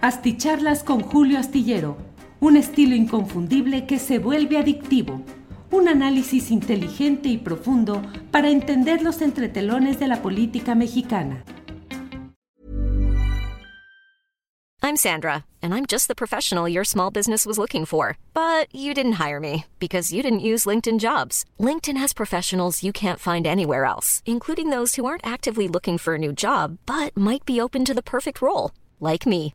Asticharlas con Julio Astillero, un estilo inconfundible que se vuelve adictivo. Un análisis inteligente y profundo para entender los entretelones de la política mexicana. I'm Sandra, and I'm just the professional your small business was looking for. But you didn't hire me because you didn't use LinkedIn jobs. LinkedIn has professionals you can't find anywhere else, including those who aren't actively looking for a new job but might be open to the perfect role, like me.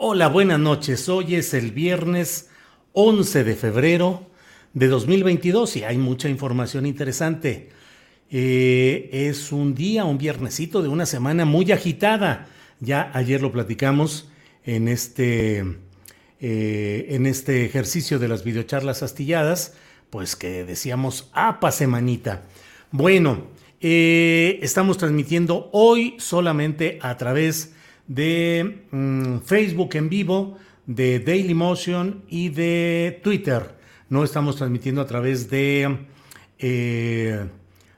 Hola, buenas noches. Hoy es el viernes 11 de febrero de 2022 y hay mucha información interesante. Eh, es un día, un viernesito de una semana muy agitada. Ya ayer lo platicamos en este, eh, en este ejercicio de las videocharlas astilladas, pues que decíamos, apa semanita. Bueno, eh, estamos transmitiendo hoy solamente a través de mm, Facebook en vivo, de Daily Motion y de Twitter. No estamos transmitiendo a través de eh,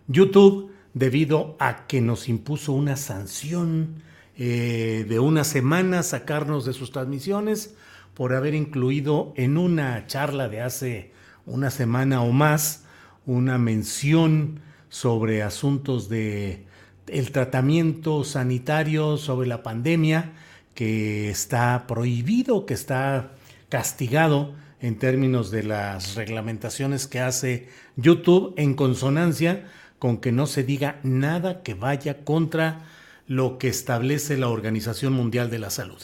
YouTube debido a que nos impuso una sanción eh, de una semana sacarnos de sus transmisiones por haber incluido en una charla de hace una semana o más una mención sobre asuntos de el tratamiento sanitario sobre la pandemia que está prohibido, que está castigado en términos de las reglamentaciones que hace YouTube en consonancia con que no se diga nada que vaya contra lo que establece la Organización Mundial de la Salud.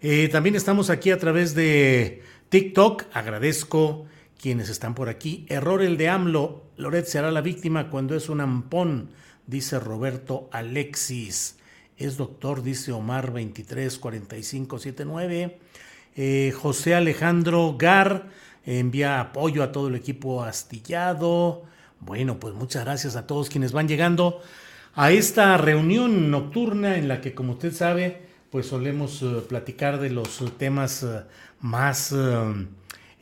Eh, también estamos aquí a través de TikTok. Agradezco quienes están por aquí. Error el de AMLO. Loret será la víctima cuando es un ampón dice Roberto Alexis. Es doctor, dice Omar 234579. Eh, José Alejandro Gar envía apoyo a todo el equipo astillado. Bueno, pues muchas gracias a todos quienes van llegando a esta reunión nocturna en la que, como usted sabe, pues solemos eh, platicar de los temas eh, más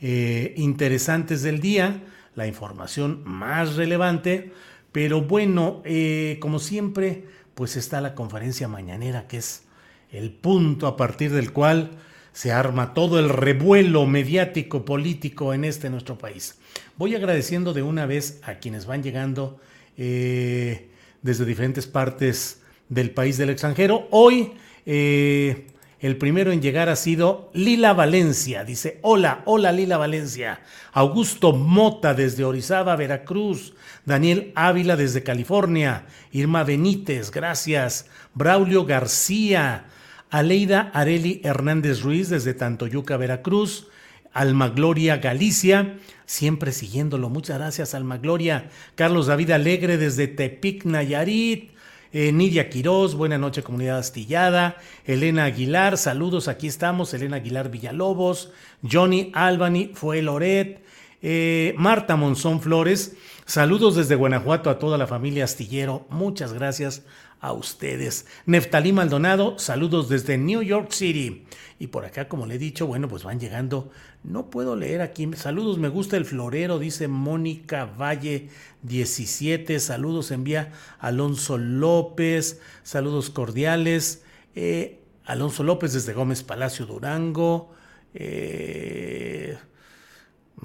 eh, interesantes del día, la información más relevante. Pero bueno, eh, como siempre, pues está la conferencia mañanera, que es el punto a partir del cual se arma todo el revuelo mediático político en este nuestro país. Voy agradeciendo de una vez a quienes van llegando eh, desde diferentes partes del país del extranjero. Hoy eh, el primero en llegar ha sido Lila Valencia. Dice, hola, hola Lila Valencia. Augusto Mota desde Orizaba, Veracruz. Daniel Ávila desde California. Irma Benítez, gracias. Braulio García. Aleida Areli Hernández Ruiz desde Tantoyuca, Veracruz. Alma Gloria Galicia, siempre siguiéndolo. Muchas gracias, Alma Gloria. Carlos David Alegre desde Tepic, Nayarit. Eh, Nidia Quirós, buena noche comunidad astillada, Elena Aguilar, saludos, aquí estamos, Elena Aguilar Villalobos, Johnny Albany, fue Loret, eh, Marta Monzón Flores, saludos desde Guanajuato a toda la familia astillero, muchas gracias a ustedes. Neftalí Maldonado, saludos desde New York City. Y por acá, como le he dicho, bueno, pues van llegando. No puedo leer aquí. Saludos, me gusta el florero, dice Mónica Valle 17. Saludos, envía Alonso López. Saludos cordiales. Eh, Alonso López desde Gómez Palacio Durango. Eh,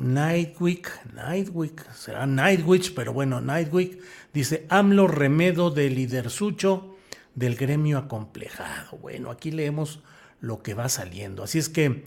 Nightwick, Nightwick, será Nightwitch, pero bueno, Nightwick dice AMLO remedo del lidersucho del gremio acomplejado. Bueno, aquí leemos lo que va saliendo. Así es que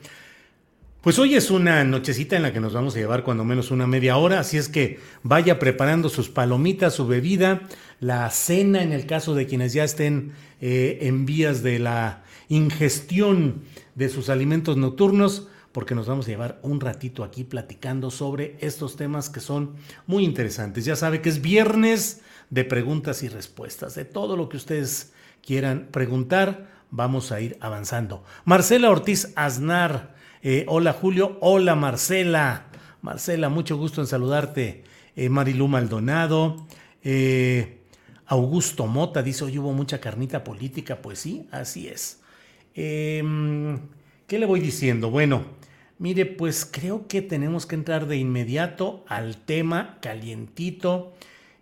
Pues hoy es una nochecita en la que nos vamos a llevar cuando menos una media hora, así es que vaya preparando sus palomitas, su bebida, la cena en el caso de quienes ya estén eh, en vías de la ingestión de sus alimentos nocturnos, porque nos vamos a llevar un ratito aquí platicando sobre estos temas que son muy interesantes. Ya sabe que es viernes de preguntas y respuestas, de todo lo que ustedes quieran preguntar, vamos a ir avanzando. Marcela Ortiz Aznar eh, hola Julio, hola Marcela. Marcela, mucho gusto en saludarte. Eh, Marilu Maldonado. Eh, Augusto Mota dice, hoy hubo mucha carnita política. Pues sí, así es. Em, ¿Qué le voy diciendo? Bueno, mire, pues creo que tenemos que entrar de inmediato al tema calientito,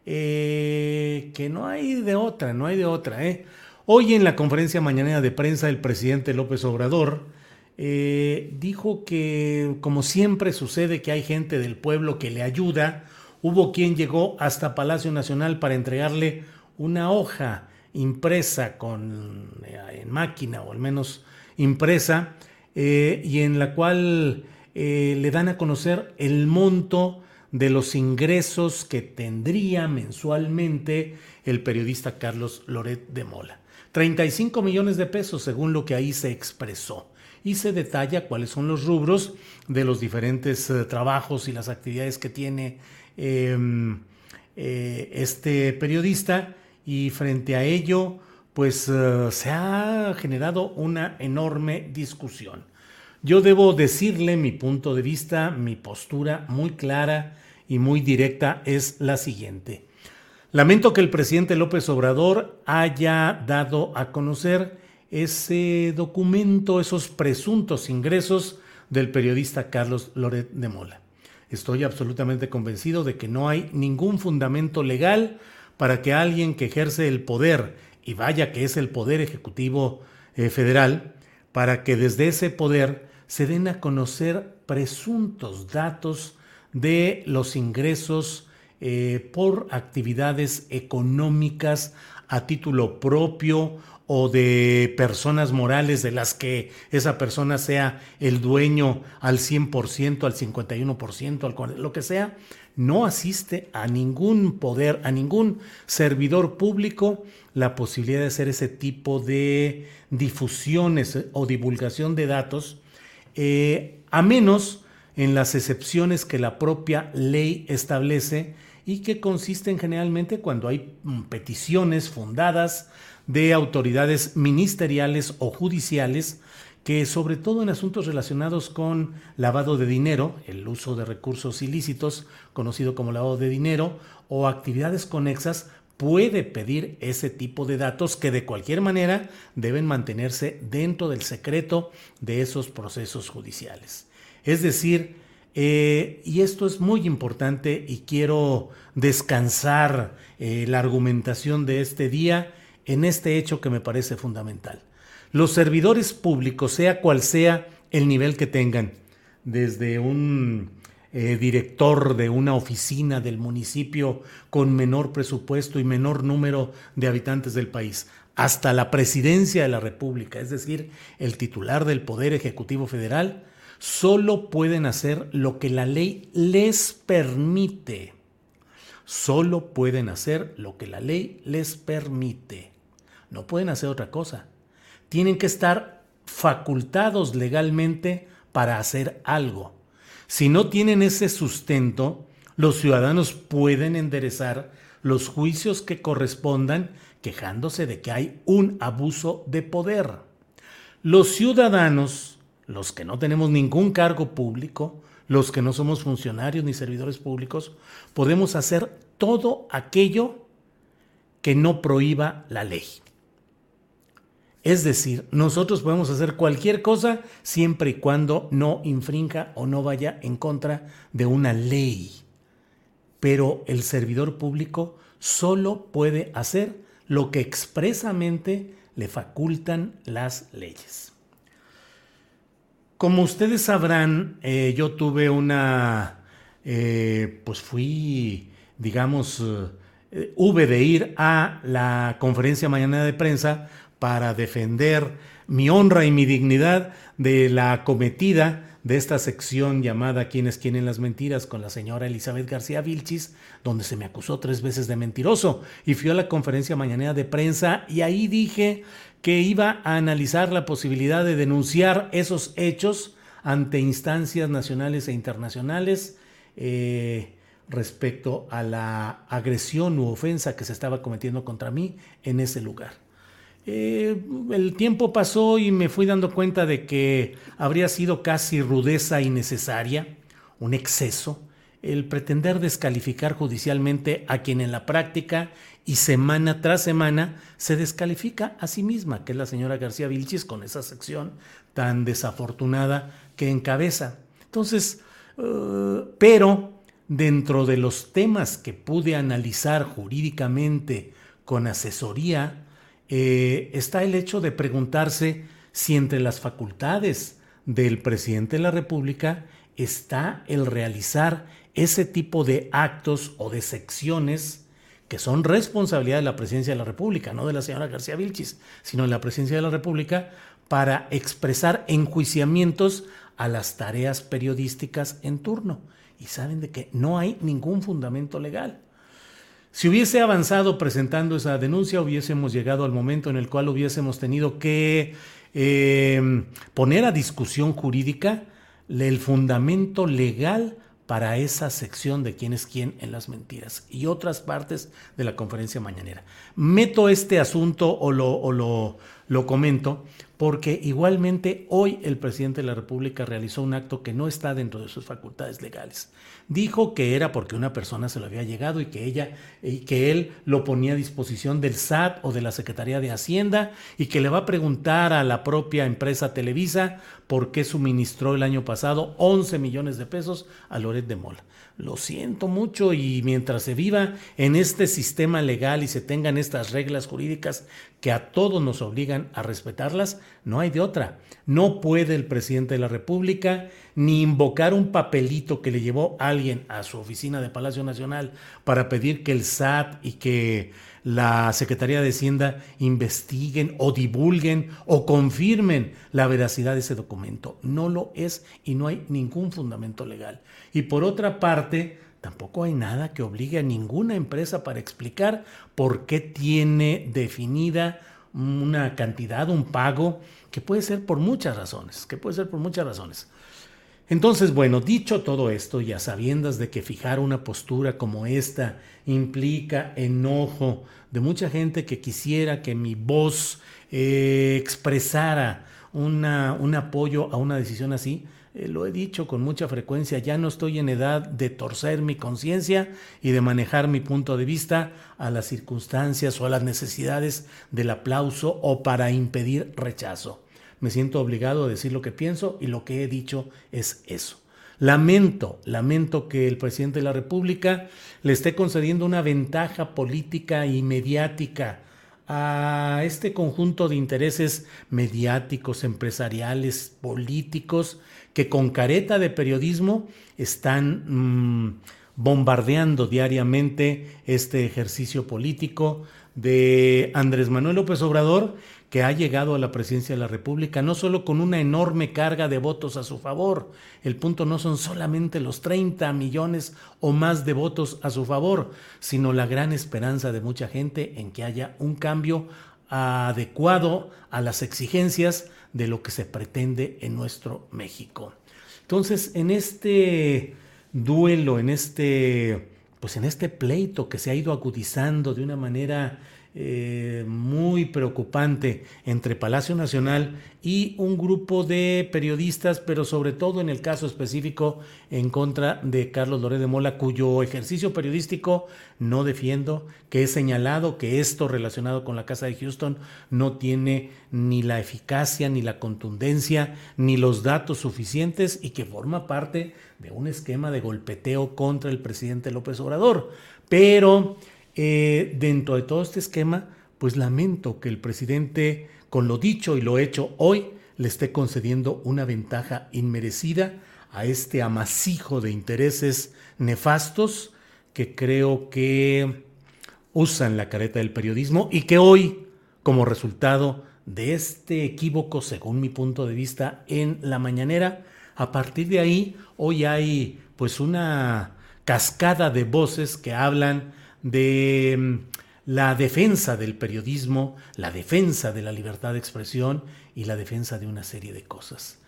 que no hay de otra, no hay de otra. Hoy en la conferencia mañanera de prensa el presidente López Obrador eh, dijo que, como siempre sucede, que hay gente del pueblo que le ayuda. Hubo quien llegó hasta Palacio Nacional para entregarle una hoja impresa con, eh, en máquina o al menos impresa eh, y en la cual le dan a conocer el monto de los ingresos que tendría mensualmente el periodista Carlos Loret de Mola. 35 millones de pesos según lo que ahí se expresó y se detalla cuáles son los rubros de los diferentes eh, trabajos y las actividades que tiene em, eh, este periodista y frente a ello pues eh, se ha generado una enorme discusión. Yo debo decirle mi punto de vista, mi postura muy clara y muy directa es la siguiente. Lamento que el presidente López Obrador haya dado a conocer ese documento, esos presuntos ingresos del periodista Carlos Loret de Mola. Estoy absolutamente convencido de que no hay ningún fundamento legal para que alguien que ejerce el poder, y vaya que es el poder ejecutivo eh, federal, para que desde ese poder se den a conocer presuntos datos de los ingresos eh, por actividades económicas a título propio o de personas morales de las que esa persona sea el dueño al 100%, al 51%, al lo que sea, no asiste a ningún poder, a ningún servidor público la posibilidad de hacer ese tipo de difusiones o divulgación de datos, eh, a menos en las excepciones que la propia ley establece y que consisten generalmente cuando hay mm, peticiones fundadas de autoridades ministeriales o judiciales que sobre todo en asuntos relacionados con lavado de dinero, el uso de recursos ilícitos, conocido como lavado de dinero, o actividades conexas, puede pedir ese tipo de datos que de cualquier manera deben mantenerse dentro del secreto de esos procesos judiciales. Es decir, eh, y esto es muy importante y quiero descansar eh, la argumentación de este día en este hecho que me parece fundamental. Los servidores públicos, sea cual sea el nivel que tengan, desde un eh, director de una oficina del municipio con menor presupuesto y menor número de habitantes del país, hasta la presidencia de la República, es decir, el titular del Poder Ejecutivo Federal, solo pueden hacer lo que la ley les permite. Solo pueden hacer lo que la ley les permite. No pueden hacer otra cosa. Tienen que estar facultados legalmente para hacer algo. Si no tienen ese sustento, los ciudadanos pueden enderezar los juicios que correspondan quejándose de que hay un abuso de poder. Los ciudadanos, los que no tenemos ningún cargo público, los que no somos funcionarios ni servidores públicos, podemos hacer todo aquello que no prohíba la ley. Es decir, nosotros podemos hacer cualquier cosa siempre y cuando no infrinja o no vaya en contra de una ley. Pero el servidor público solo puede hacer lo que expresamente le facultan las leyes. Como ustedes sabrán, eh, yo tuve una, eh, pues fui, digamos, eh, hube de ir a la conferencia mañana de prensa para defender mi honra y mi dignidad de la acometida de esta sección llamada ¿Quiénes quieren las mentiras? con la señora Elizabeth García Vilchis, donde se me acusó tres veces de mentiroso. Y fui a la conferencia mañanera de prensa y ahí dije que iba a analizar la posibilidad de denunciar esos hechos ante instancias nacionales e internacionales eh, respecto a la agresión u ofensa que se estaba cometiendo contra mí en ese lugar. Eh, el tiempo pasó y me fui dando cuenta de que habría sido casi rudeza innecesaria, un exceso, el pretender descalificar judicialmente a quien en la práctica y semana tras semana se descalifica a sí misma, que es la señora García Vilchis, con esa sección tan desafortunada que encabeza. Entonces, eh, pero dentro de los temas que pude analizar jurídicamente con asesoría, eh, está el hecho de preguntarse si entre las facultades del presidente de la República está el realizar ese tipo de actos o de secciones que son responsabilidad de la presidencia de la República, no de la señora García Vilchis, sino de la presidencia de la República, para expresar enjuiciamientos a las tareas periodísticas en turno. Y saben de que no hay ningún fundamento legal. Si hubiese avanzado presentando esa denuncia, hubiésemos llegado al momento en el cual hubiésemos tenido que eh, poner a discusión jurídica el fundamento legal para esa sección de quién es quién en las mentiras y otras partes de la conferencia mañanera. Meto este asunto o lo, o lo, lo comento porque igualmente hoy el presidente de la República realizó un acto que no está dentro de sus facultades legales. Dijo que era porque una persona se lo había llegado y que ella y que él lo ponía a disposición del SAT o de la Secretaría de Hacienda y que le va a preguntar a la propia empresa Televisa por qué suministró el año pasado 11 millones de pesos a Loret de Mola. Lo siento mucho y mientras se viva en este sistema legal y se tengan estas reglas jurídicas que a todos nos obligan a respetarlas, no hay de otra. No puede el presidente de la República ni invocar un papelito que le llevó a su oficina de Palacio Nacional para pedir que el SAT y que la Secretaría de Hacienda investiguen o divulguen o confirmen la veracidad de ese documento. No lo es y no hay ningún fundamento legal. Y por otra parte, tampoco hay nada que obligue a ninguna empresa para explicar por qué tiene definida una cantidad, un pago, que puede ser por muchas razones, que puede ser por muchas razones. Entonces, bueno, dicho todo esto, ya sabiendas de que fijar una postura como esta implica enojo de mucha gente que quisiera que mi voz eh, expresara un apoyo a una decisión así, eh, lo he dicho con mucha frecuencia, ya no estoy en edad de torcer mi conciencia y de manejar mi punto de vista a las circunstancias o a las necesidades del aplauso o para impedir rechazo me siento obligado a decir lo que pienso y lo que he dicho es eso. Lamento, lamento que el presidente de la República le esté concediendo una ventaja política y mediática a este conjunto de intereses mediáticos, empresariales, políticos, que con careta de periodismo están mm, bombardeando diariamente este ejercicio político de Andrés Manuel López Obrador que ha llegado a la presidencia de la República, no solo con una enorme carga de votos a su favor, el punto no son solamente los 30 millones o más de votos a su favor, sino la gran esperanza de mucha gente en que haya un cambio adecuado a las exigencias de lo que se pretende en nuestro México. Entonces, en este duelo, en este pues en este pleito que se ha ido agudizando de una manera eh, muy preocupante entre Palacio Nacional y un grupo de periodistas, pero sobre todo en el caso específico en contra de Carlos Loré de Mola, cuyo ejercicio periodístico no defiendo, que he señalado que esto relacionado con la Casa de Houston no tiene ni la eficacia, ni la contundencia, ni los datos suficientes y que forma parte de un esquema de golpeteo contra el presidente López Obrador. Pero eh, dentro de todo este esquema, pues lamento que el presidente, con lo dicho y lo hecho hoy, le esté concediendo una ventaja inmerecida a este amasijo de intereses nefastos que creo que usan la careta del periodismo y que hoy, como resultado de este equívoco, según mi punto de vista, en la mañanera. A partir de ahí, hoy hay pues una cascada de voces que hablan de mm, la defensa del periodismo, la defensa de la libertad de expresión y la defensa de una serie de cosas.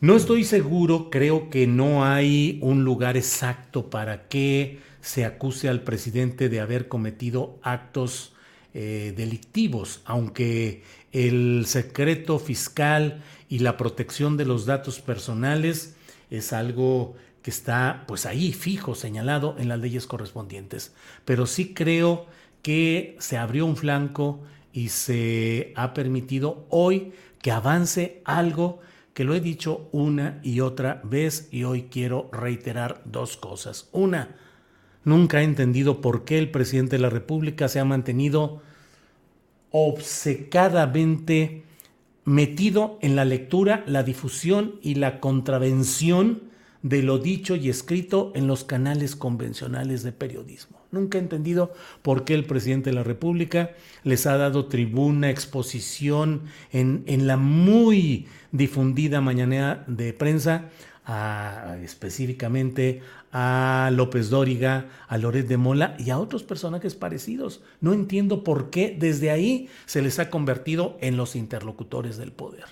No estoy seguro, creo que no hay un lugar exacto para que se acuse al presidente de haber cometido actos eh, delictivos, aunque el secreto fiscal y la protección de los datos personales es algo está pues ahí fijo, señalado en las leyes correspondientes. Pero sí creo que se abrió un flanco y se ha permitido hoy que avance algo que lo he dicho una y otra vez y hoy quiero reiterar dos cosas. Una, nunca he entendido por qué el presidente de la República se ha mantenido obcecadamente metido en la lectura, la difusión y la contravención de lo dicho y escrito en los canales convencionales de periodismo. Nunca he entendido por qué el presidente de la República les ha dado tribuna, exposición en, en la muy difundida mañanera de prensa, específicamente a López Dóriga, a Loret de Mola y a otros personajes parecidos. No entiendo por qué desde ahí se les ha convertido en los interlocutores del poder.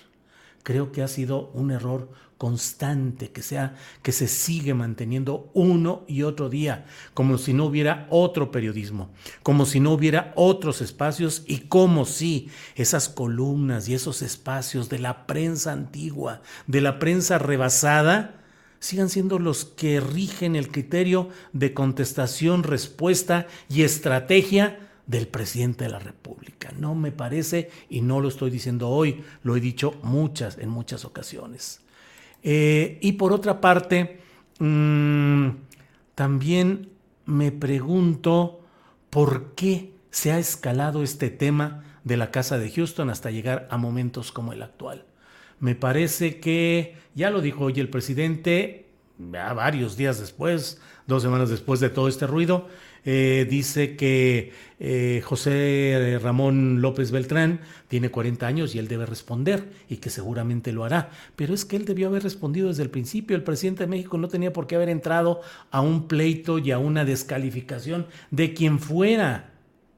Creo que ha sido un error constante que sea que se sigue manteniendo uno y otro día, como si no hubiera otro periodismo, como si no hubiera otros espacios y como si esas columnas y esos espacios de la prensa antigua, de la prensa rebasada, sigan siendo los que rigen el criterio de contestación, respuesta y estrategia del presidente de la República. No me parece, y no lo estoy diciendo hoy, lo he dicho muchas, en muchas ocasiones. Eh, y por otra parte, mm, también me pregunto por qué se ha escalado este tema de la Casa de Houston hasta llegar a momentos como el actual. Me parece que, ya lo dijo hoy el presidente, varios días después, dos semanas después de todo este ruido, eh, dice que eh, José Ramón López Beltrán tiene 40 años y él debe responder y que seguramente lo hará. Pero es que él debió haber respondido desde el principio. El presidente de México no tenía por qué haber entrado a un pleito y a una descalificación de quien fuera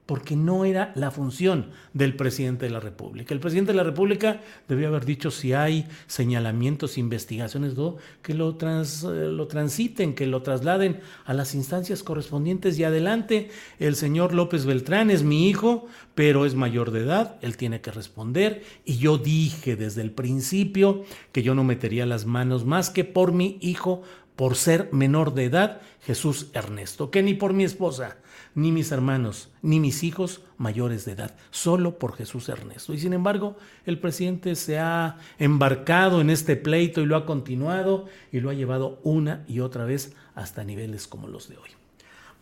porque no era la función del presidente de la República. El presidente de la República debió haber dicho si hay señalamientos, investigaciones, que lo, trans, eh, lo transiten, que lo trasladen a las instancias correspondientes y adelante. El señor López Beltrán es mi hijo, pero es mayor de edad, él tiene que responder y yo dije desde el principio que yo no metería las manos más que por mi hijo, por ser menor de edad, Jesús Ernesto, que ni por mi esposa ni mis hermanos, ni mis hijos mayores de edad, solo por Jesús Ernesto. Y sin embargo, el presidente se ha embarcado en este pleito y lo ha continuado y lo ha llevado una y otra vez hasta niveles como los de hoy.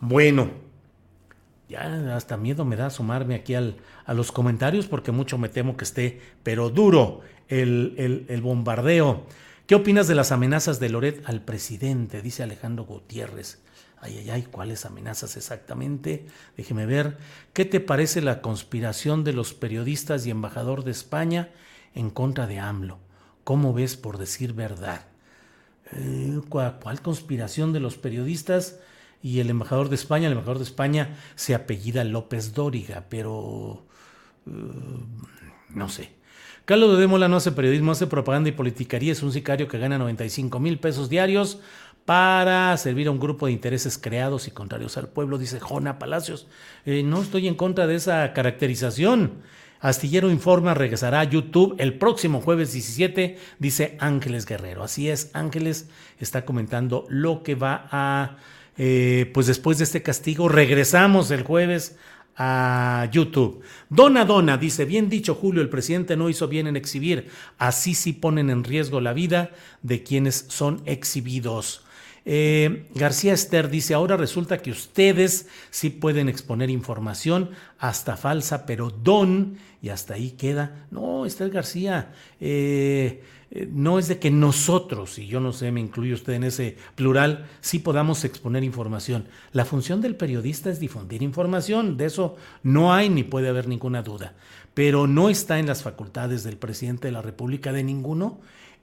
Bueno, ya hasta miedo me da asomarme aquí al, a los comentarios porque mucho me temo que esté, pero duro, el, el, el bombardeo. ¿Qué opinas de las amenazas de Loret al presidente? Dice Alejandro Gutiérrez. Ay, ay, ay, ¿cuáles amenazas exactamente? Déjeme ver. ¿Qué te parece la conspiración de los periodistas y embajador de España en contra de AMLO? ¿Cómo ves por decir verdad? Eh, ¿Cuál conspiración de los periodistas y el embajador de España? El embajador de España se apellida López Dóriga, pero... Eh, no sé. Carlos de Mola no hace periodismo, hace propaganda y politicaría. Es un sicario que gana 95 mil pesos diarios para servir a un grupo de intereses creados y contrarios al pueblo, dice Jona Palacios. Eh, no estoy en contra de esa caracterización. Astillero Informa regresará a YouTube el próximo jueves 17, dice Ángeles Guerrero. Así es, Ángeles está comentando lo que va a, eh, pues después de este castigo, regresamos el jueves a YouTube. Dona Dona dice, bien dicho Julio, el presidente no hizo bien en exhibir, así sí ponen en riesgo la vida de quienes son exhibidos. Eh, García Esther dice, ahora resulta que ustedes sí pueden exponer información hasta falsa, pero don, y hasta ahí queda. No, Esther García, eh, eh, no es de que nosotros, y yo no sé, me incluyo usted en ese plural, sí podamos exponer información. La función del periodista es difundir información, de eso no hay ni puede haber ninguna duda, pero no está en las facultades del presidente de la República de ninguno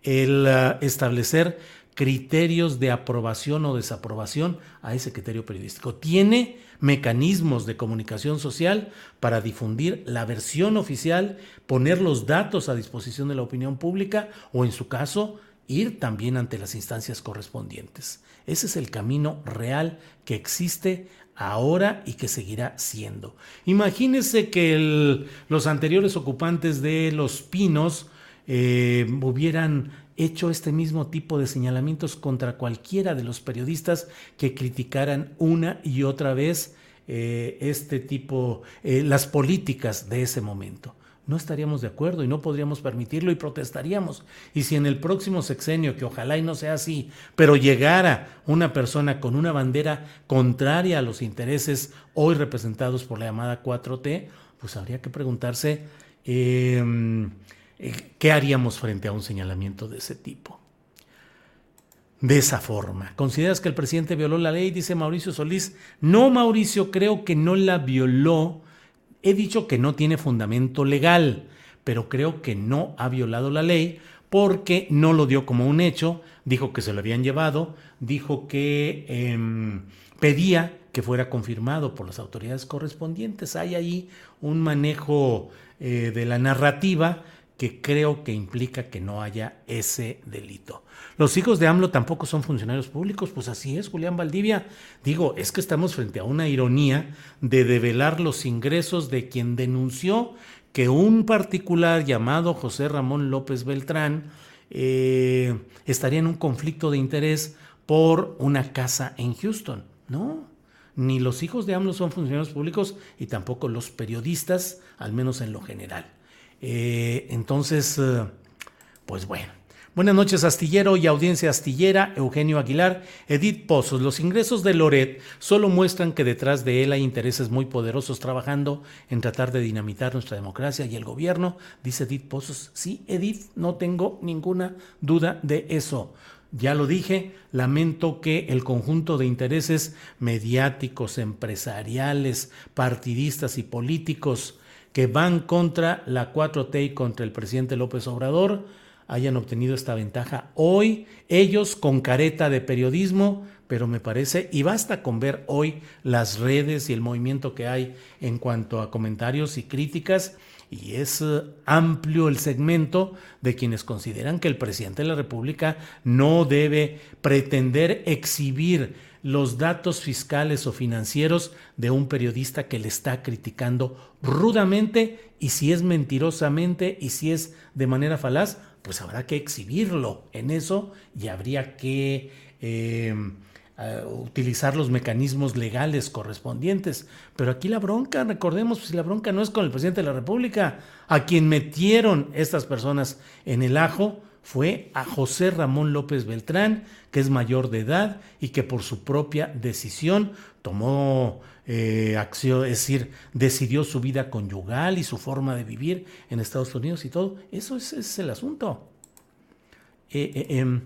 el uh, establecer criterios de aprobación o desaprobación a ese criterio periodístico. Tiene mecanismos de comunicación social para difundir la versión oficial, poner los datos a disposición de la opinión pública o en su caso ir también ante las instancias correspondientes. Ese es el camino real que existe ahora y que seguirá siendo. Imagínese que los anteriores ocupantes de Los Pinos eh, hubieran hecho este mismo tipo de señalamientos contra cualquiera de los periodistas que criticaran una y otra vez eh, este tipo, eh, las políticas de ese momento. No estaríamos de acuerdo y no podríamos permitirlo y protestaríamos. Y si en el próximo sexenio, que ojalá y no sea así, pero llegara una persona con una bandera contraria a los intereses hoy representados por la llamada 4T, pues habría que preguntarse em, ¿Qué haríamos frente a un señalamiento de ese tipo? De esa forma. ¿Consideras que el presidente violó la ley? Dice Mauricio Solís. No, Mauricio, creo que no la violó. He dicho que no tiene fundamento legal, pero creo que no ha violado la ley porque no lo dio como un hecho, dijo que se lo habían llevado, dijo que em, pedía que fuera confirmado por las autoridades correspondientes. Hay ahí un manejo eh, de la narrativa que creo que implica que no haya ese delito. Los hijos de AMLO tampoco son funcionarios públicos, pues así es, Julián Valdivia. Digo, es que estamos frente a una ironía de develar los ingresos de quien denunció que un particular llamado José Ramón López Beltrán eh, estaría en un conflicto de interés por una casa en Houston. No, ni los hijos de AMLO son funcionarios públicos y tampoco los periodistas, al menos en lo general. Eh, entonces, eh, pues bueno. Buenas noches, astillero y audiencia astillera, Eugenio Aguilar, Edith Pozos. Los ingresos de Loret solo muestran que detrás de él hay intereses muy poderosos trabajando en tratar de dinamitar nuestra democracia y el gobierno, dice Edith Pozos. Sí, Edith, no tengo ninguna duda de eso. Ya lo dije, lamento que el conjunto de intereses mediáticos, empresariales, partidistas y políticos que van contra la 4T y contra el presidente López Obrador hayan obtenido esta ventaja hoy, ellos con careta de periodismo, pero me parece, y basta con ver hoy las redes y el movimiento que hay en cuanto a comentarios y críticas, y es eh, amplio el segmento de quienes consideran que el presidente de la República no debe pretender exhibir los datos fiscales o financieros de un periodista que le está criticando rudamente y si es mentirosamente y si es de manera falaz, pues habrá que exhibirlo en eso y habría que em, utilizar los mecanismos legales correspondientes. Pero aquí la bronca, recordemos, si la bronca no es con el presidente de la República, a quien metieron estas personas en el ajo, fue a José Ramón López Beltrán, que es mayor de edad y que por su propia decisión tomó eh, acción, es decir, decidió su vida conyugal y su forma de vivir en Estados Unidos y todo. Eso es, el asunto. Eh, eh, em,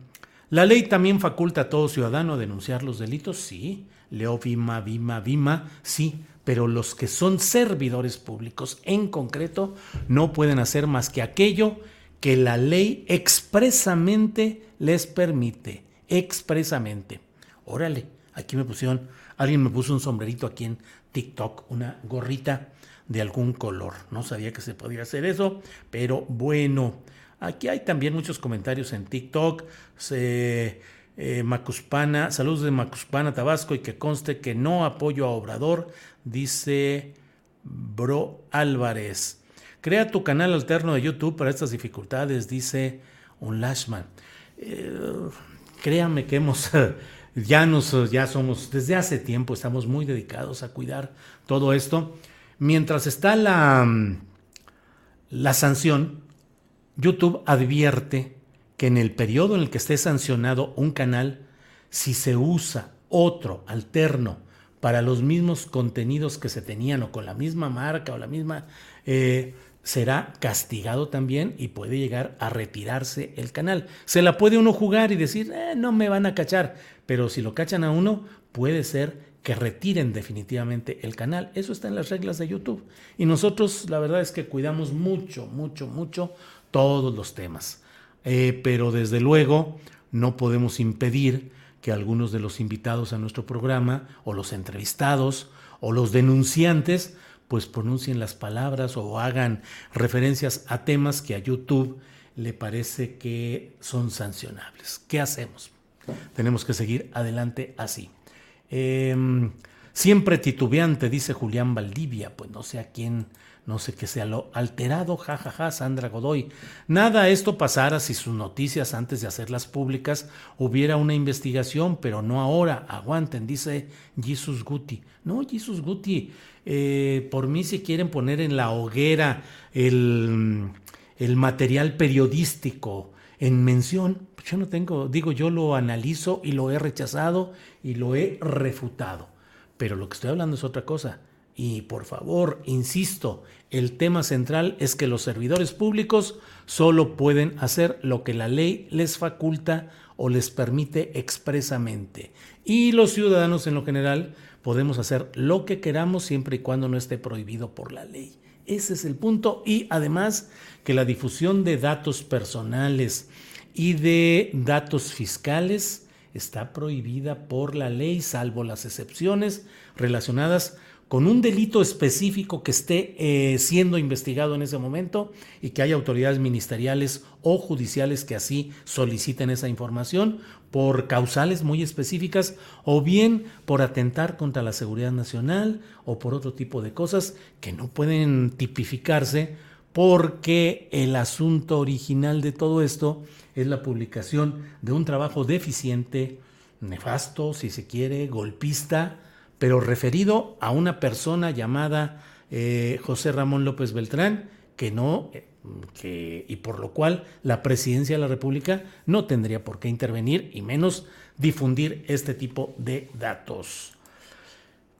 la ley también faculta a todo ciudadano a denunciar los delitos, sí. Leo Vima, Vima, Vima, sí. Pero los que son servidores públicos en concreto no pueden hacer más que aquello que la ley expresamente les permite, expresamente. Órale, aquí me pusieron, alguien me puso un sombrerito aquí en TikTok, una gorrita de algún color. No sabía que se podía hacer eso, pero bueno, aquí hay también muchos comentarios en TikTok. Se, eh, Macuspana, saludos de Macuspana, Tabasco, y que conste que no apoyo a Obrador, dice Bro Álvarez. Crea tu canal alterno de YouTube para estas dificultades, dice un Lashman. Eh, créame que hemos, ya, nos, ya somos, desde hace tiempo estamos muy dedicados a cuidar todo esto. Mientras está la, la sanción, YouTube advierte que en el periodo en el que esté sancionado un canal, Si se usa otro alterno para los mismos contenidos que se tenían o con la misma marca o la misma, eh, será castigado también y puede llegar a retirarse el canal. Se la puede uno jugar y decir, eh, no me van a cachar, pero si lo cachan a uno, puede ser que retiren definitivamente el canal. Eso está en las reglas de YouTube. Y nosotros la verdad es que cuidamos mucho, mucho, mucho todos los temas. Eh, pero desde luego no podemos impedir que algunos de los invitados a nuestro programa o los entrevistados o los denunciantes pues pronuncien las palabras o hagan referencias a temas que a YouTube le parece que son sancionables. ¿Qué hacemos? Tenemos que seguir adelante así. Em, siempre titubeante, dice Julián Valdivia, pues no sé a quién no sé qué sea lo alterado, jajaja, ja, ja, Sandra Godoy. Nada esto pasara si sus noticias antes de hacerlas públicas hubiera una investigación, pero no ahora. Aguanten, dice Jesus Guti. No, Jesus Guti, eh, por mí si quieren poner en la hoguera el, el material periodístico en mención, pues yo no tengo, digo, yo lo analizo y lo he rechazado y lo he refutado. Pero lo que estoy hablando es otra cosa. Y por favor, insisto, el tema central es que los servidores públicos solo pueden hacer lo que la ley les faculta o les permite expresamente. Y los ciudadanos en lo general podemos hacer lo que queramos siempre y cuando no esté prohibido por la ley. Ese es el punto. Y además que la difusión de datos personales y de datos fiscales está prohibida por la ley, salvo las excepciones relacionadas con un delito específico que esté eh, siendo investigado en ese momento y que haya autoridades ministeriales o judiciales que así soliciten esa información por causales muy específicas o bien por atentar contra la seguridad nacional o por otro tipo de cosas que no pueden tipificarse porque el asunto original de todo esto es la publicación de un trabajo deficiente, nefasto, si se quiere, golpista, pero referido a una persona llamada eh, José Ramón López Beltrán, que no, eh, que, y por lo cual la presidencia de la República no tendría por qué intervenir y menos difundir este tipo de datos.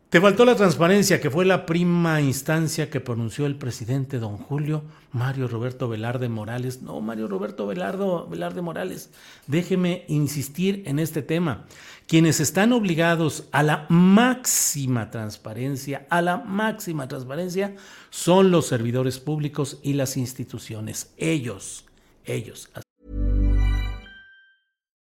Te faltó la transparencia, que fue la prima instancia que pronunció el presidente don Julio Mario Roberto Velarde Morales. No, Mario Roberto Velarde Morales, déjeme insistir en este tema. Quienes están obligados a la máxima transparencia, a la máxima transparencia, son los servidores públicos y las instituciones. Ellos, ellos.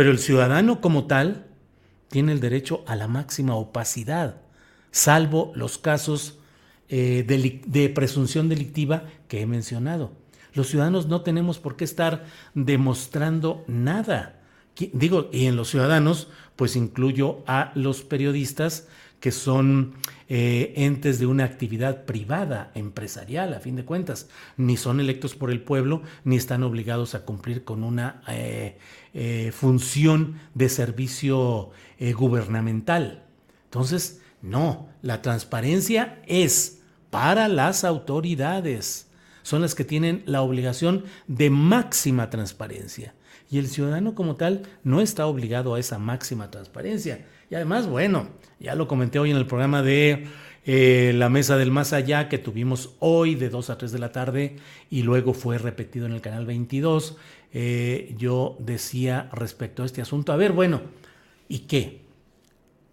Pero el ciudadano como tal tiene el derecho a la máxima opacidad, salvo los casos eh, de, de presunción delictiva que he mencionado. Los ciudadanos no tenemos por qué estar demostrando nada. Digo, y en los ciudadanos, pues incluyo a los periodistas que son eh, entes de una actividad privada, empresarial, a fin de cuentas. Ni son electos por el pueblo, ni están obligados a cumplir con una eh, eh, función de servicio gubernamental. Entonces, no, la transparencia es para las autoridades son las que tienen la obligación de máxima transparencia. Y el ciudadano como tal no está obligado a esa máxima transparencia. Y además, bueno, ya lo comenté hoy en el programa de eh, la mesa del más allá que tuvimos hoy de 2 a 3 de la tarde y luego fue repetido en el canal 22, eh, yo decía respecto a este asunto, a ver, bueno, ¿y qué?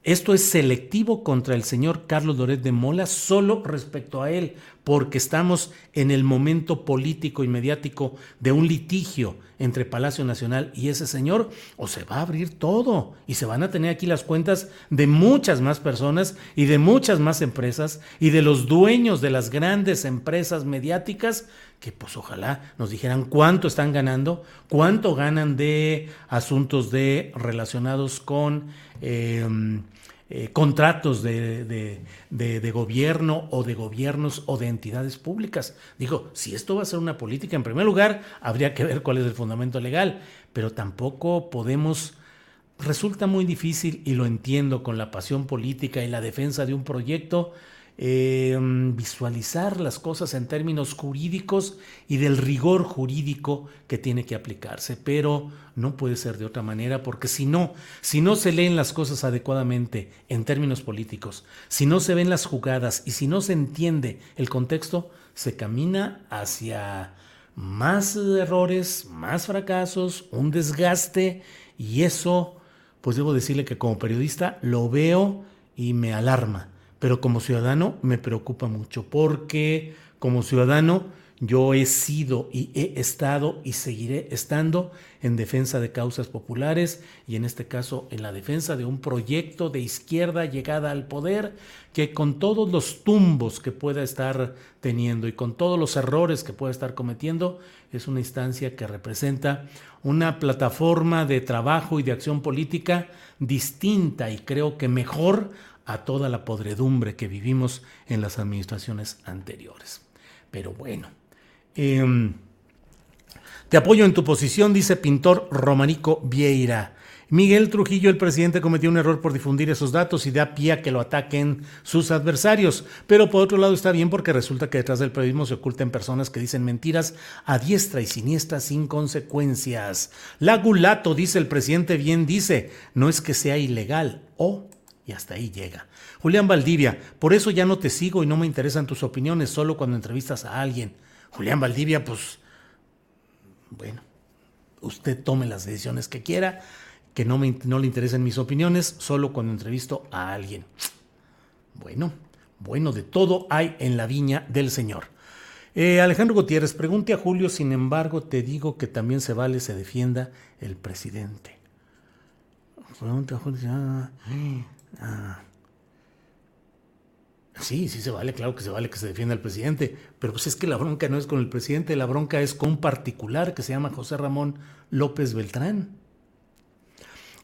Esto es selectivo contra el señor Carlos Loret de Mola solo respecto a él, porque estamos en el momento político y mediático de un litigio entre Palacio Nacional y ese señor, o se va a abrir todo y se van a tener aquí las cuentas de muchas más personas y de muchas más empresas y de los dueños de las grandes empresas mediáticas que pues ojalá nos dijeran cuánto están ganando, cuánto ganan de asuntos de relacionados con em, eh, contratos de, de, gobierno o de gobiernos o de entidades públicas. Digo, si esto va a ser una política, en primer lugar, habría que ver cuál es el fundamento legal, pero tampoco podemos... Resulta muy difícil, y lo entiendo con la pasión política y la defensa de un proyecto, Em, visualizar las cosas en términos jurídicos y del rigor jurídico que tiene que aplicarse, pero no puede ser de otra manera porque si no, si no se leen las cosas adecuadamente en términos políticos, si no se ven las jugadas y si no se entiende el contexto, se camina hacia más errores, más fracasos, un desgaste y eso, pues debo decirle que como periodista lo veo y me alarma pero como ciudadano me preocupa mucho porque como ciudadano yo he sido y he estado y seguiré estando en defensa de causas populares y en este caso en la defensa de un proyecto de izquierda llegada al poder que con todos los tumbos que pueda estar teniendo y con todos los errores que pueda estar cometiendo es una instancia que representa una plataforma de trabajo y de acción política distinta y creo que mejor a toda la podredumbre que vivimos en las administraciones anteriores. Pero bueno, em, te apoyo en tu posición, dice pintor Romanico Vieira. Miguel Trujillo, el presidente, cometió un error por difundir esos datos y da pie a que lo ataquen sus adversarios. Pero por otro lado está bien porque resulta que detrás del periodismo se ocultan personas que dicen mentiras a diestra y siniestra sin consecuencias. Lagulato, dice el presidente, bien dice, no es que sea ilegal o y hasta ahí llega. Julián Valdivia, por eso ya no te sigo y no me interesan tus opiniones, solo cuando entrevistas a alguien. Julián Valdivia, pues, bueno, usted tome las decisiones que quiera, que no, me, no le interesen mis opiniones, solo cuando entrevisto a alguien. Bueno, bueno, de todo hay en la viña del Señor. Eh, Alejandro Gutiérrez, pregunte a Julio, sin embargo, te digo que también se vale, se defienda el presidente. Pregunte a Julio. Ah, Ah. Sí, sí se vale, claro que se vale que se defienda al presidente, pero pues es que la bronca no es con el presidente, la bronca es con un particular que se llama José Ramón López Beltrán.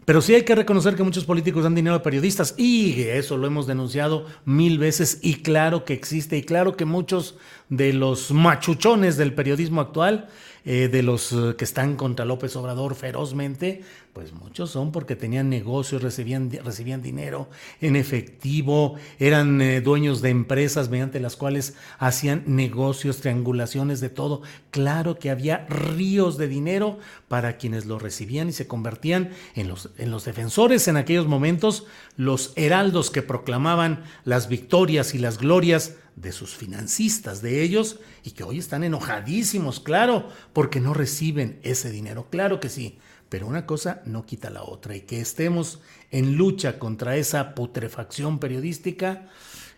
Pero sí hay que reconocer que muchos políticos dan dinero a periodistas y eso lo hemos denunciado mil veces y claro que existe y claro que muchos de los machuchones del periodismo actual eh, de los eh, que están contra López Obrador ferozmente, pues muchos son porque tenían negocios, recibían, recibían dinero en efectivo, eran eh, dueños de empresas mediante las cuales hacían negocios, triangulaciones de todo. Claro que había ríos de dinero para quienes lo recibían y se convertían en los, en los defensores en aquellos momentos, los heraldos que proclamaban las victorias y las glorias de sus financistas, de ellos, y que hoy están enojadísimos, claro, porque no reciben ese dinero, claro que sí, pero una cosa no quita la otra, y que estemos en lucha contra esa putrefacción periodística,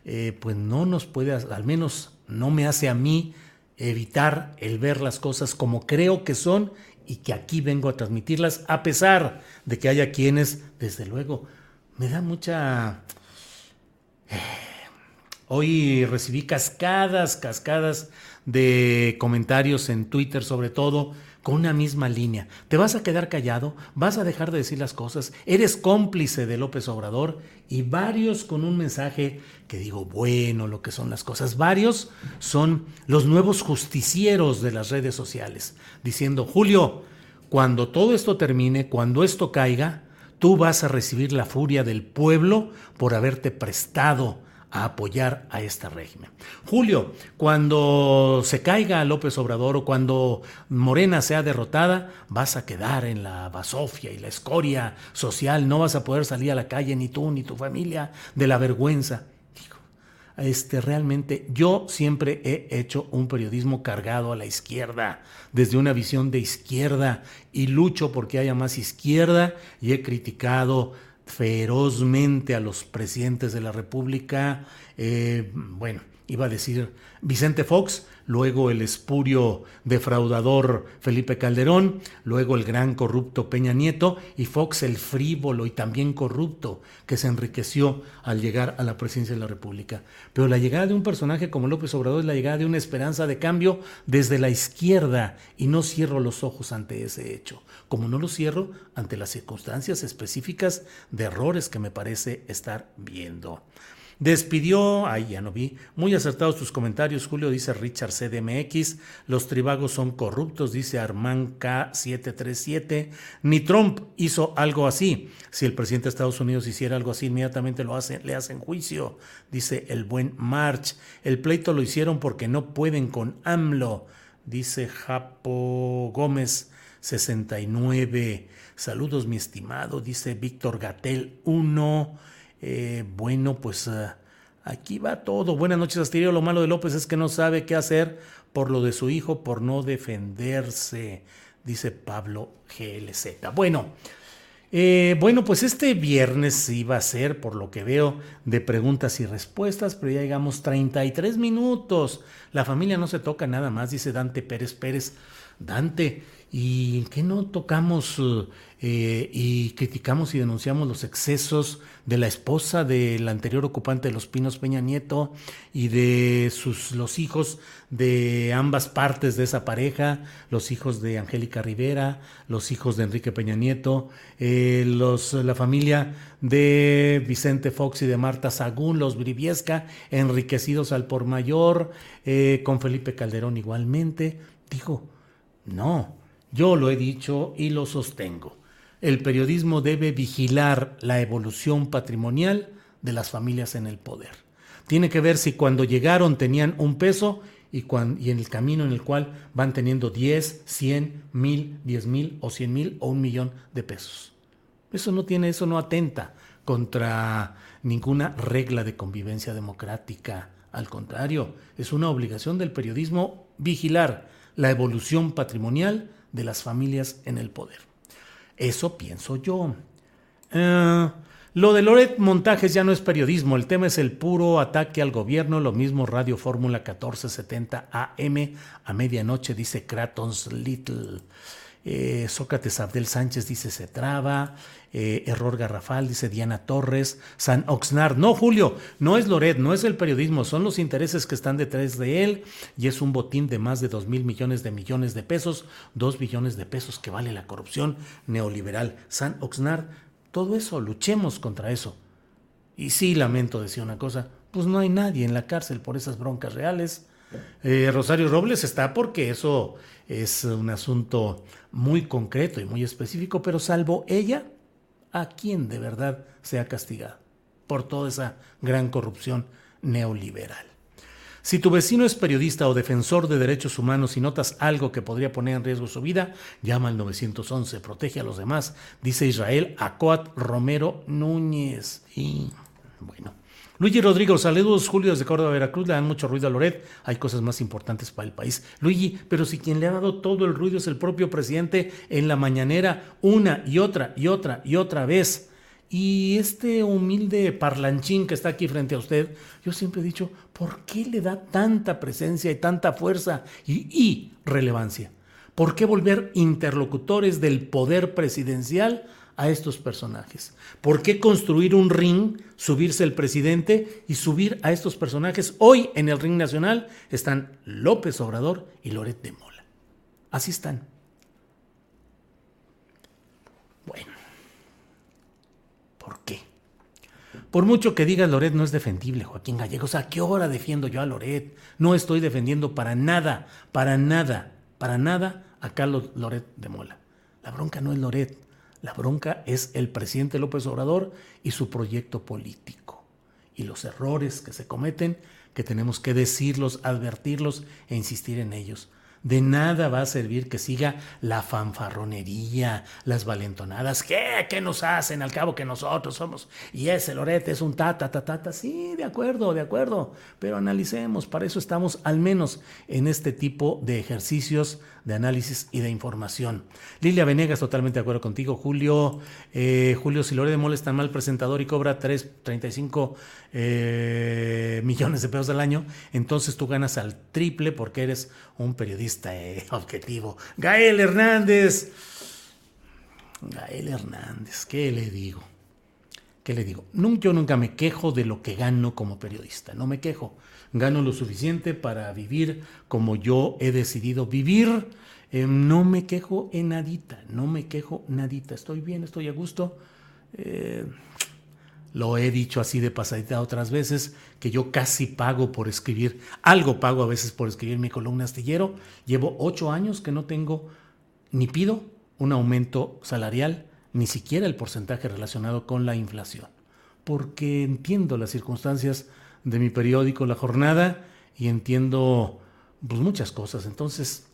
eh, pues no nos puede, al menos no me hace a mí evitar el ver las cosas como creo que son y que aquí vengo a transmitirlas, a pesar de que haya quienes, desde luego, me da mucha... Eh, Hoy recibí cascadas, cascadas de comentarios en Twitter sobre todo con una misma línea. ¿Te vas a quedar callado? ¿Vas a dejar de decir las cosas? ¿Eres cómplice de López Obrador? Y varios con un mensaje que digo, bueno, lo que son las cosas. Varios son los nuevos justicieros de las redes sociales, diciendo, Julio, cuando todo esto termine, cuando esto caiga, tú vas a recibir la furia del pueblo por haberte prestado a apoyar a este régimen. Julio, cuando se caiga López Obrador o cuando Morena sea derrotada, vas a quedar en la basofia y la escoria social, no vas a poder salir a la calle ni tú ni tu familia de la vergüenza. este, realmente yo siempre he hecho un periodismo cargado a la izquierda, desde una visión de izquierda y lucho porque haya más izquierda y he criticado ferozmente a los presidentes de la República. Eh, bueno, iba a decir Vicente Fox, luego el espurio defraudador Felipe Calderón, luego el gran corrupto Peña Nieto y Fox el frívolo y también corrupto que se enriqueció al llegar a la presidencia de la República. Pero la llegada de un personaje como López Obrador es la llegada de una esperanza de cambio desde la izquierda y no cierro los ojos ante ese hecho, como no lo cierro ante las circunstancias específicas de errores que me parece estar viendo. Despidió, ahí ya no vi, muy acertados tus comentarios, Julio, dice Richard CDMX, los tribagos son corruptos, dice Armán K737, ni Trump hizo algo así, si el presidente de Estados Unidos hiciera algo así, inmediatamente lo hace, le hacen juicio, dice el buen March, el pleito lo hicieron porque no pueden con AMLO, dice Japo Gómez 69, saludos mi estimado, dice Víctor Gatel 1, eh, bueno, pues ah, aquí va todo. Buenas noches, Astirio. Lo malo de López es que no sabe qué hacer por lo de su hijo, por no defenderse, dice Pablo GLZ. Bueno, eh, bueno, pues este viernes iba a ser, por lo que veo, de preguntas y respuestas, pero ya llegamos 33 minutos. La familia no se toca nada más, dice Dante Pérez Pérez. Dante, ¿y qué no tocamos eh, y criticamos y denunciamos los excesos de la esposa del anterior ocupante de Los Pinos Peña Nieto y de sus los hijos de ambas partes de esa pareja, los hijos de Angélica Rivera, los hijos de Enrique Peña Nieto, eh, los, la familia de Vicente Fox y de Marta Sagún, los Briviesca, enriquecidos al por mayor, eh, con Felipe Calderón igualmente. Dijo, no, yo lo he dicho y lo sostengo el periodismo debe vigilar la evolución patrimonial de las familias en el poder. Tiene que ver si cuando llegaron tenían un peso y, en el camino en el cual van teniendo 10, 100, 1000, 10 mil o 100 mil o un millón de pesos. Eso no tiene, eso no atenta contra ninguna regla de convivencia democrática. Al contrario, es una obligación del periodismo vigilar la evolución patrimonial de las familias en el poder. Eso pienso yo. Eh, lo de Loret Montajes ya no es periodismo, el tema es el puro ataque al gobierno, lo mismo Radio Fórmula 1470 AM a medianoche, dice Kratons Little. Eh, Sócrates Abdel Sánchez dice se traba. Eh, error garrafal, dice Diana Torres. San Oxnard. No, Julio, no es Loret, no es el periodismo, son los intereses que están detrás de él. Y es un botín de más de dos mil millones de millones de pesos. Dos billones de pesos que vale la corrupción neoliberal. San Oxnard, todo eso, luchemos contra eso. Y sí, lamento decir una cosa, pues no hay nadie en la cárcel por esas broncas reales. Eh, Rosario Robles está porque eso es un asunto muy concreto y muy específico, pero salvo ella, ¿a quién de verdad se ha castigado por toda esa gran corrupción neoliberal? Si tu vecino es periodista o defensor de derechos humanos y notas algo que podría poner en riesgo su vida, llama al 911, protege a los demás, dice Israel Acoat Romero Núñez. Y bueno, Luigi Rodrigo, saludos, Julio desde Córdoba, Veracruz, le dan mucho ruido a Loret, hay cosas más importantes para el país. Luigi, pero si quien le ha dado todo el ruido es el propio presidente en la mañanera, una y otra y otra y otra vez. Y este humilde parlanchín que está aquí frente a usted, yo siempre he dicho, ¿por qué le da tanta presencia y tanta fuerza y, y relevancia? ¿Por qué volver interlocutores del poder presidencial a estos personajes? ¿Por qué construir un ring, subirse el presidente y subir a estos personajes? Hoy en el ring nacional están López Obrador y Loret de Mola. Así están. Bueno, ¿por qué? Por mucho que digas Loret no es defendible, Joaquín Gallegos. ¿A qué hora defiendo yo a Loret? No estoy defendiendo para nada, para nada, para nada a Carlos Loret de Mola. La bronca no es Loret. La bronca es el presidente López Obrador y su proyecto político. Y los errores que se cometen, que tenemos que decirlos, advertirlos e insistir en ellos. De nada va a servir que siga la fanfarronería, las valentonadas. ¿Qué? ¿Qué nos hacen? Al cabo que nosotros somos. Y ese Lorete es un tata, tata, tata. Sí, de acuerdo, de acuerdo. Pero analicemos. Para eso estamos al menos en este tipo de ejercicios de análisis y de información. Lilia Venegas, totalmente de acuerdo contigo. Julio, eh, Julio, si Lorete de Mola es tan mal presentador y cobra 3.35 eh, millones de pesos al año, entonces tú ganas al triple porque eres un periodista eh, objetivo. Gael Hernández. Gael Hernández, ¿qué le digo? ¿Qué le digo? Yo nunca me quejo de lo que gano como periodista, no me quejo. Gano lo suficiente para vivir como yo he decidido vivir. Em, no me quejo en nadita, no me quejo nadita. Estoy bien, estoy a gusto. Eh, lo he dicho así de pasadita otras veces, que yo casi pago por escribir, algo pago a veces por escribir mi columna astillero. Llevo ocho años que no tengo ni pido un aumento salarial, ni siquiera el porcentaje relacionado con la inflación, porque entiendo las circunstancias de mi periódico La Jornada y entiendo pues, muchas cosas. Entonces,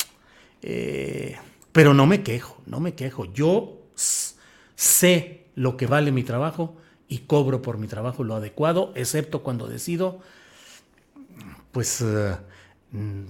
eh, pero no me quejo, no me quejo. Yo sé lo que vale mi trabajo y cobro por mi trabajo lo adecuado, excepto cuando decido, pues, eh,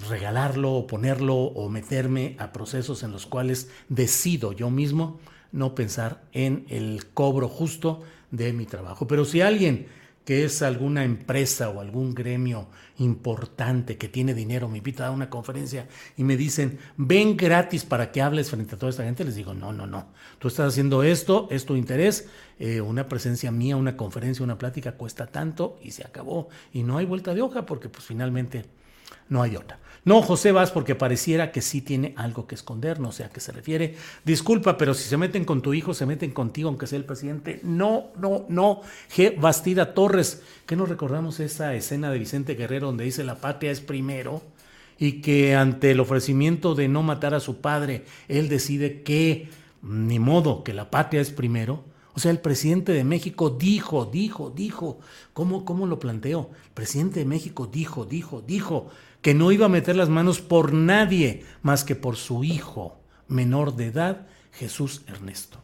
regalarlo o ponerlo o meterme a procesos en los cuales decido yo mismo no pensar en el cobro justo de mi trabajo. Pero si alguien que es alguna empresa o algún gremio importante que tiene dinero, me invita a una conferencia y me dicen, ven gratis para que hables frente a toda esta gente, les digo, no, no, no, tú estás haciendo esto, es tu interés, eh, una presencia mía, una conferencia, una plática cuesta tanto y se acabó y no hay vuelta de hoja porque pues finalmente no hay otra. No, José Vas, porque pareciera que sí tiene algo que esconder, no sé a qué se refiere. Disculpa, pero si se meten con tu hijo, se meten contigo, aunque sea el presidente. No, no, no. G. Bastida Torres, que nos recordamos esa escena de Vicente Guerrero donde dice la patria es primero y que ante el ofrecimiento de no matar a su padre, él decide que, ni modo, que la patria es primero. O sea, el presidente de México dijo, dijo, dijo, ¿cómo, cómo lo planteo? El presidente de México dijo, dijo, dijo que no iba a meter las manos por nadie más que por su hijo menor de edad, Jesús Ernesto.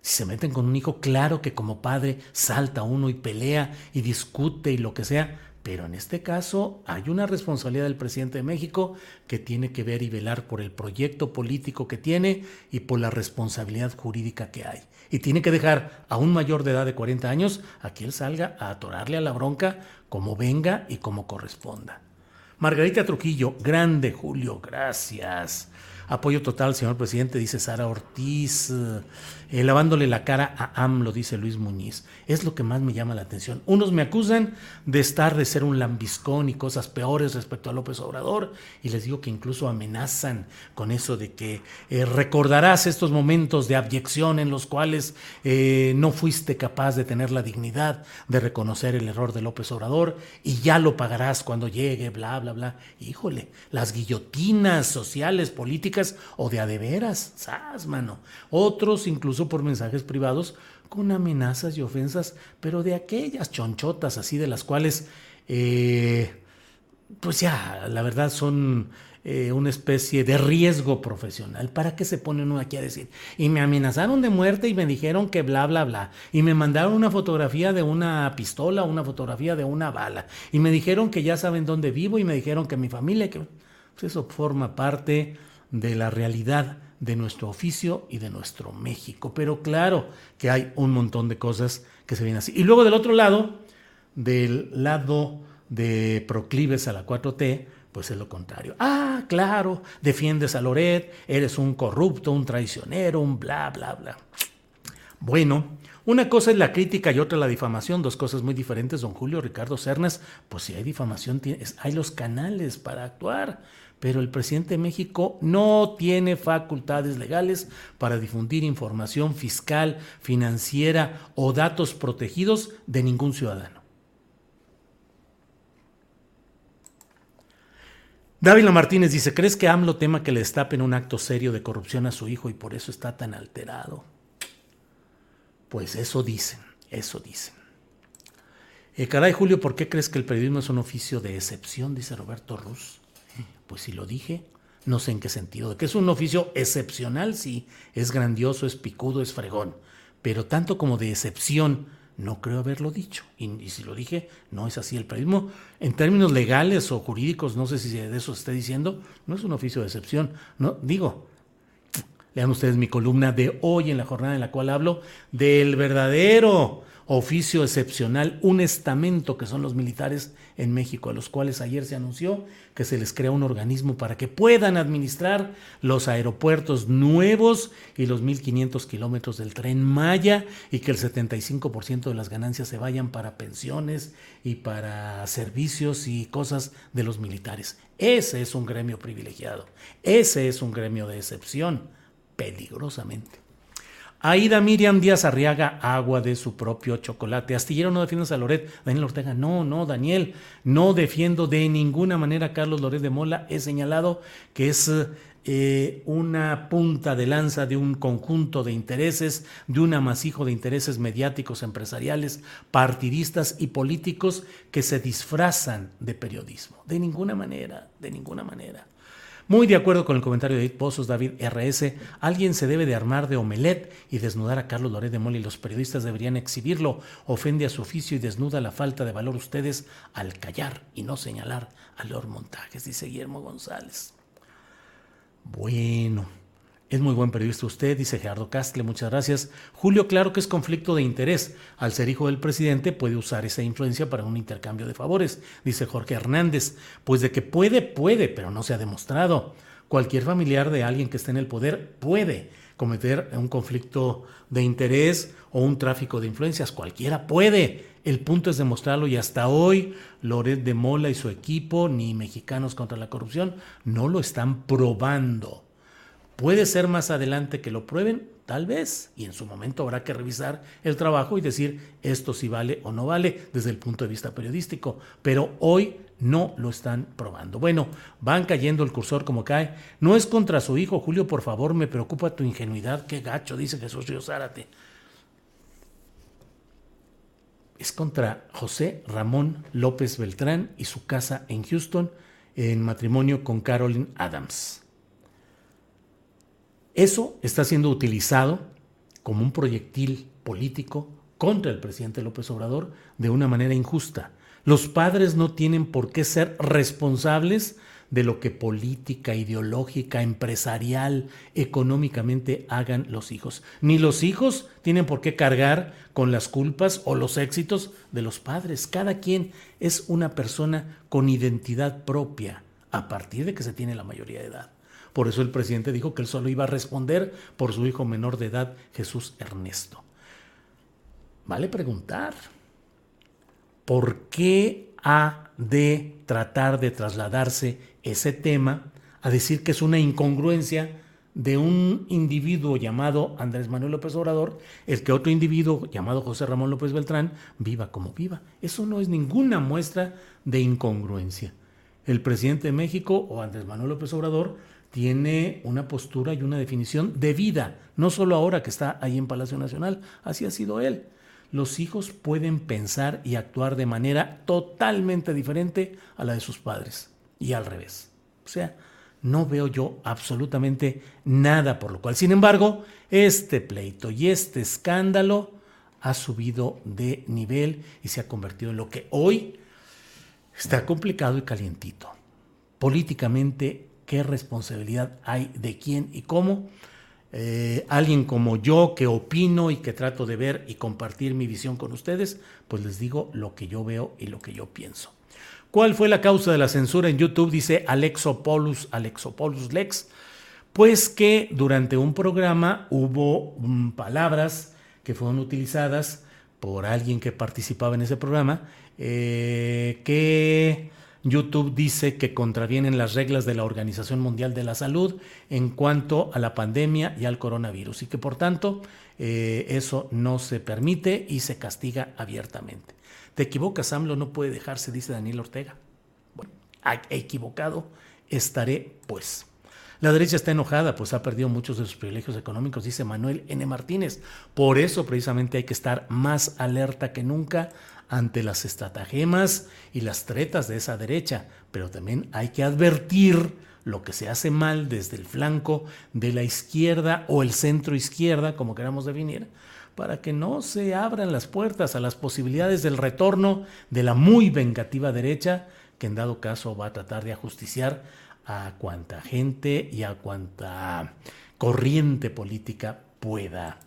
Si se meten con un hijo, claro que como padre salta uno y pelea y discute y lo que sea, pero en este caso hay una responsabilidad del presidente de México que tiene que ver y velar por el proyecto político que tiene y por la responsabilidad jurídica que hay. Y tiene que dejar a un mayor de edad de 40 años a que él salga a atorarle a la bronca como venga y como corresponda. Margarita Trujillo, grande Julio, gracias. Apoyo total, señor presidente, dice Sara Ortiz. Eh, lavándole la cara a AMLO, dice Luis Muñiz. Es lo que más me llama la atención. Unos me acusan de estar, de ser un lambiscón y cosas peores respecto a López Obrador, y les digo que incluso amenazan con eso de que eh, recordarás estos momentos de abyección en los cuales eh, no fuiste capaz de tener la dignidad de reconocer el error de López Obrador y ya lo pagarás cuando llegue, bla, bla, bla. Híjole, las guillotinas sociales, políticas o de adeveras, sas, mano. Otros incluso por mensajes privados con amenazas y ofensas, pero de aquellas chonchotas así de las cuales, eh, pues ya, la verdad son eh, una especie de riesgo profesional. ¿Para qué se pone uno aquí a decir? Y me amenazaron de muerte y me dijeron que bla, bla, bla. Y me mandaron una fotografía de una pistola, una fotografía de una bala. Y me dijeron que ya saben dónde vivo y me dijeron que mi familia, que pues eso forma parte de la realidad de nuestro oficio y de nuestro México. Pero claro que hay un montón de cosas que se vienen así. Y luego del otro lado, del lado de proclives a la 4T, pues es lo contrario. Ah, claro, defiendes a Loret, eres un corrupto, un traicionero, un bla, bla, bla. Bueno, una cosa es la crítica y otra la difamación, dos cosas muy diferentes, don Julio Ricardo Cernas. Pues si hay difamación, hay los canales para actuar pero el presidente de México no tiene facultades legales para difundir información fiscal, financiera o datos protegidos de ningún ciudadano. Dávila Martínez dice, ¿crees que AMLO tema que le destapen un acto serio de corrupción a su hijo y por eso está tan alterado? Pues eso dicen, eso dicen. Eh, caray, Julio, ¿por qué crees que el periodismo es un oficio de excepción? Dice Roberto Ruz. Pues si lo dije, no sé en qué sentido. De que es un oficio excepcional, sí, es grandioso, es picudo, es fregón. Pero tanto como de excepción, no creo haberlo dicho. Y, si lo dije, no es así. El periodismo, en términos legales o jurídicos, no sé si de eso se esté diciendo, no es un oficio de excepción. No, digo, lean ustedes mi columna de hoy en la jornada en la cual hablo del verdadero oficio excepcional, un estamento que son los militares en México, a los cuales ayer se anunció que se les crea un organismo para que puedan administrar los aeropuertos nuevos y los 1.500 kilómetros del tren Maya y que el 75% de las ganancias se vayan para pensiones y para servicios y cosas de los militares. Ese es un gremio privilegiado, ese es un gremio de excepción, peligrosamente. Aida Miriam Díaz Arriaga, agua de su propio chocolate. Astillero, no defiendas a Loret. Daniel Ortega, no, no, Daniel, no defiendo de ninguna manera a Carlos Loret de Mola. He señalado que es eh, una punta de lanza de un conjunto de intereses, de un amasijo de intereses mediáticos, empresariales, partidistas y políticos que se disfrazan de periodismo. De ninguna manera, de ninguna manera. Muy de acuerdo con el comentario de Edith Pozos, David RS, alguien se debe de armar de omelet y desnudar a Carlos Loret de Mola y los periodistas deberían exhibirlo. Ofende a su oficio y desnuda la falta de valor ustedes al callar y no señalar a Lord Montajes, dice Guillermo González. Bueno. Es muy buen periodista usted, dice Gerardo Castle, muchas gracias. Julio, claro que es conflicto de interés. Al ser hijo del presidente puede usar esa influencia para un intercambio de favores, dice Jorge Hernández. Pues de que puede, puede, pero no se ha demostrado. Cualquier familiar de alguien que esté en el poder puede cometer un conflicto de interés o un tráfico de influencias. Cualquiera puede. El punto es demostrarlo y hasta hoy Loret de Mola y su equipo, ni Mexicanos contra la Corrupción, no lo están probando. Puede ser más adelante que lo prueben, tal vez, y en su momento habrá que revisar el trabajo y decir esto sí vale o no vale desde el punto de vista periodístico, pero hoy no lo están probando. Bueno, van cayendo el cursor como cae. No es contra su hijo, Julio, por favor, me preocupa tu ingenuidad, qué gacho, dice Jesús Río Zárate. Es contra José Ramón López Beltrán y su casa en Houston en matrimonio con Carolyn Adams. Eso está siendo utilizado como un proyectil político contra el presidente López Obrador de una manera injusta. Los padres no tienen por qué ser responsables de lo que política, ideológica, empresarial, económicamente hagan los hijos. Ni los hijos tienen por qué cargar con las culpas o los éxitos de los padres. Cada quien es una persona con identidad propia a partir de que se tiene la mayoría de edad. Por eso el presidente dijo que él solo iba a responder por su hijo menor de edad, Jesús Ernesto. Vale preguntar, ¿por qué ha de tratar de trasladarse ese tema a decir que es una incongruencia de un individuo llamado Andrés Manuel López Obrador, el que otro individuo llamado José Ramón López Beltrán viva como viva. Eso no es ninguna muestra de incongruencia. El presidente de México o Andrés Manuel López Obrador tiene una postura y una definición de vida, no solo ahora que está ahí en Palacio Nacional, así ha sido él. Los hijos pueden pensar y actuar de manera totalmente diferente a la de sus padres y al revés. O sea, no veo yo absolutamente nada por lo cual. Sin embargo, este pleito y este escándalo ha subido de nivel y se ha convertido en lo que hoy está complicado y calientito. Políticamente qué responsabilidad hay de quién y cómo. Eh, alguien como yo que opino y que trato de ver y compartir mi visión con ustedes, pues les digo lo que yo veo y lo que yo pienso. ¿Cuál fue la causa de la censura en YouTube? Dice Alexopoulos, Alexopoulos Lex. Pues que durante un programa hubo mm, palabras que fueron utilizadas por alguien que participaba en ese programa eh, que YouTube dice que contravienen las reglas de la Organización Mundial de la Salud en cuanto a la pandemia y al coronavirus y que por tanto eh, eso no se permite y se castiga abiertamente. Te equivocas, AMLO no puede dejarse, dice Daniel Ortega. Bueno, equivocado estaré pues. La derecha está enojada, pues ha perdido muchos de sus privilegios económicos, dice Manuel N. Martínez. Por eso precisamente hay que estar más alerta que nunca ante las estratagemas y las tretas de esa derecha, pero también hay que advertir lo que se hace mal desde el flanco de la izquierda o el centro izquierda, como queramos definir, para que no se abran las puertas a las posibilidades del retorno de la muy vengativa derecha, que en dado caso va a tratar de ajusticiar a cuanta gente y a cuanta corriente política pueda.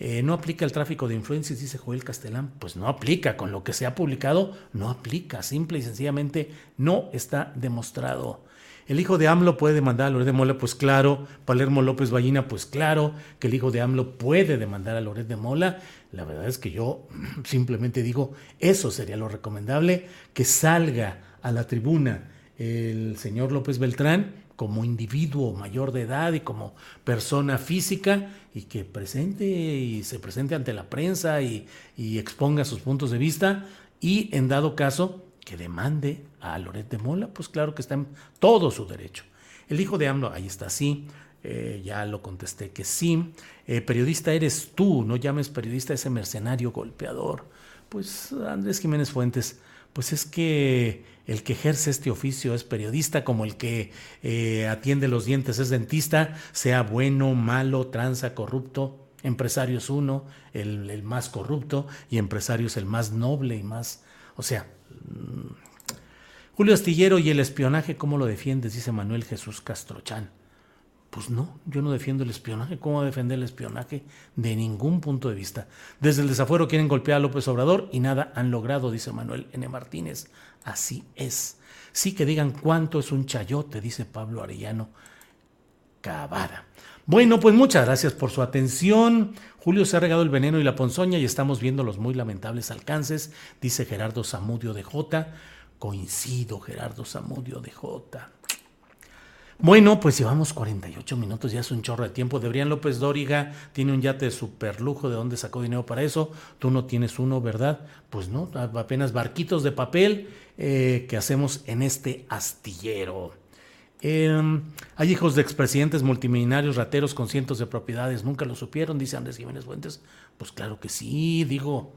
Eh, no aplica el tráfico de influencias, dice Joel Castelán. Pues no aplica, con lo que se ha publicado, no aplica, simple y sencillamente no está demostrado. ¿El hijo de AMLO puede demandar a Loret de Mola? Pues claro. Palermo López Ballina, pues claro que el hijo de AMLO puede demandar a Loret de Mola. La verdad es que yo simplemente digo, eso sería lo recomendable, que salga a la tribuna el señor López Beltrán como individuo mayor de edad y como persona física y que presente y se presente ante la prensa y, exponga sus puntos de vista y en dado caso que demande a Loret Mola, pues claro que está en todo su derecho. El hijo de AMLO, ahí está, sí, eh, ya lo contesté que sí. Eh, periodista eres tú, no llames periodista a ese mercenario golpeador. Pues Andrés Jiménez Fuentes, pues es que el que ejerce este oficio es periodista, como el que eh, atiende los dientes es dentista, sea bueno, malo, tranza, corrupto. Empresario es uno, el, el más corrupto, y empresario es el más noble y más... O sea, Julio Astillero y el espionaje, ¿cómo lo defiendes? Dice Manuel Jesús Castrochán. Pues no, yo no defiendo el espionaje. ¿Cómo defender el espionaje? De ningún punto de vista. Desde el desafuero quieren golpear a López Obrador y nada han logrado, dice Manuel N. Martínez. Así es. Sí que digan cuánto es un chayote, dice Pablo Arellano Cavada. Bueno, pues muchas gracias por su atención. Julio se ha regado el veneno y la ponzoña y estamos viendo los muy lamentables alcances, dice Gerardo Zamudio de J. Coincido, Gerardo Zamudio de J. Bueno, pues llevamos 48 minutos, ya es un chorro de tiempo. Deberían López Dóriga tiene un yate de super lujo, ¿de dónde sacó dinero para eso? Tú no tienes uno, ¿verdad? Pues no, apenas barquitos de papel eh, que hacemos en este astillero. Em, hay hijos de expresidentes multimillonarios, rateros con cientos de propiedades, nunca lo supieron, dice Andrés Jiménez Fuentes. Pues claro que sí, digo,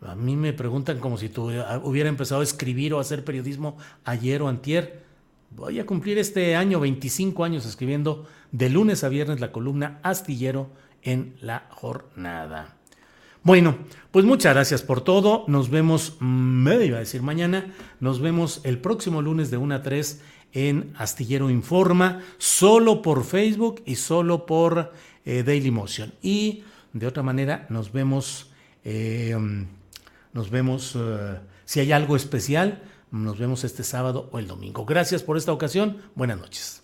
a mí me preguntan como si tú hubiera empezado a escribir o a hacer periodismo ayer o antier. Voy a cumplir este año 25 años escribiendo de lunes a viernes la columna Astillero en la jornada. Bueno, pues muchas gracias por todo. Nos vemos, me iba a decir mañana, nos vemos el próximo lunes de 1 a 3 en Astillero Informa, solo por Facebook y solo por eh, Daily Motion. Y de otra manera nos vemos eh, nos vemos, eh, si hay algo especial, nos vemos este sábado o el domingo. Gracias por esta ocasión. Buenas noches.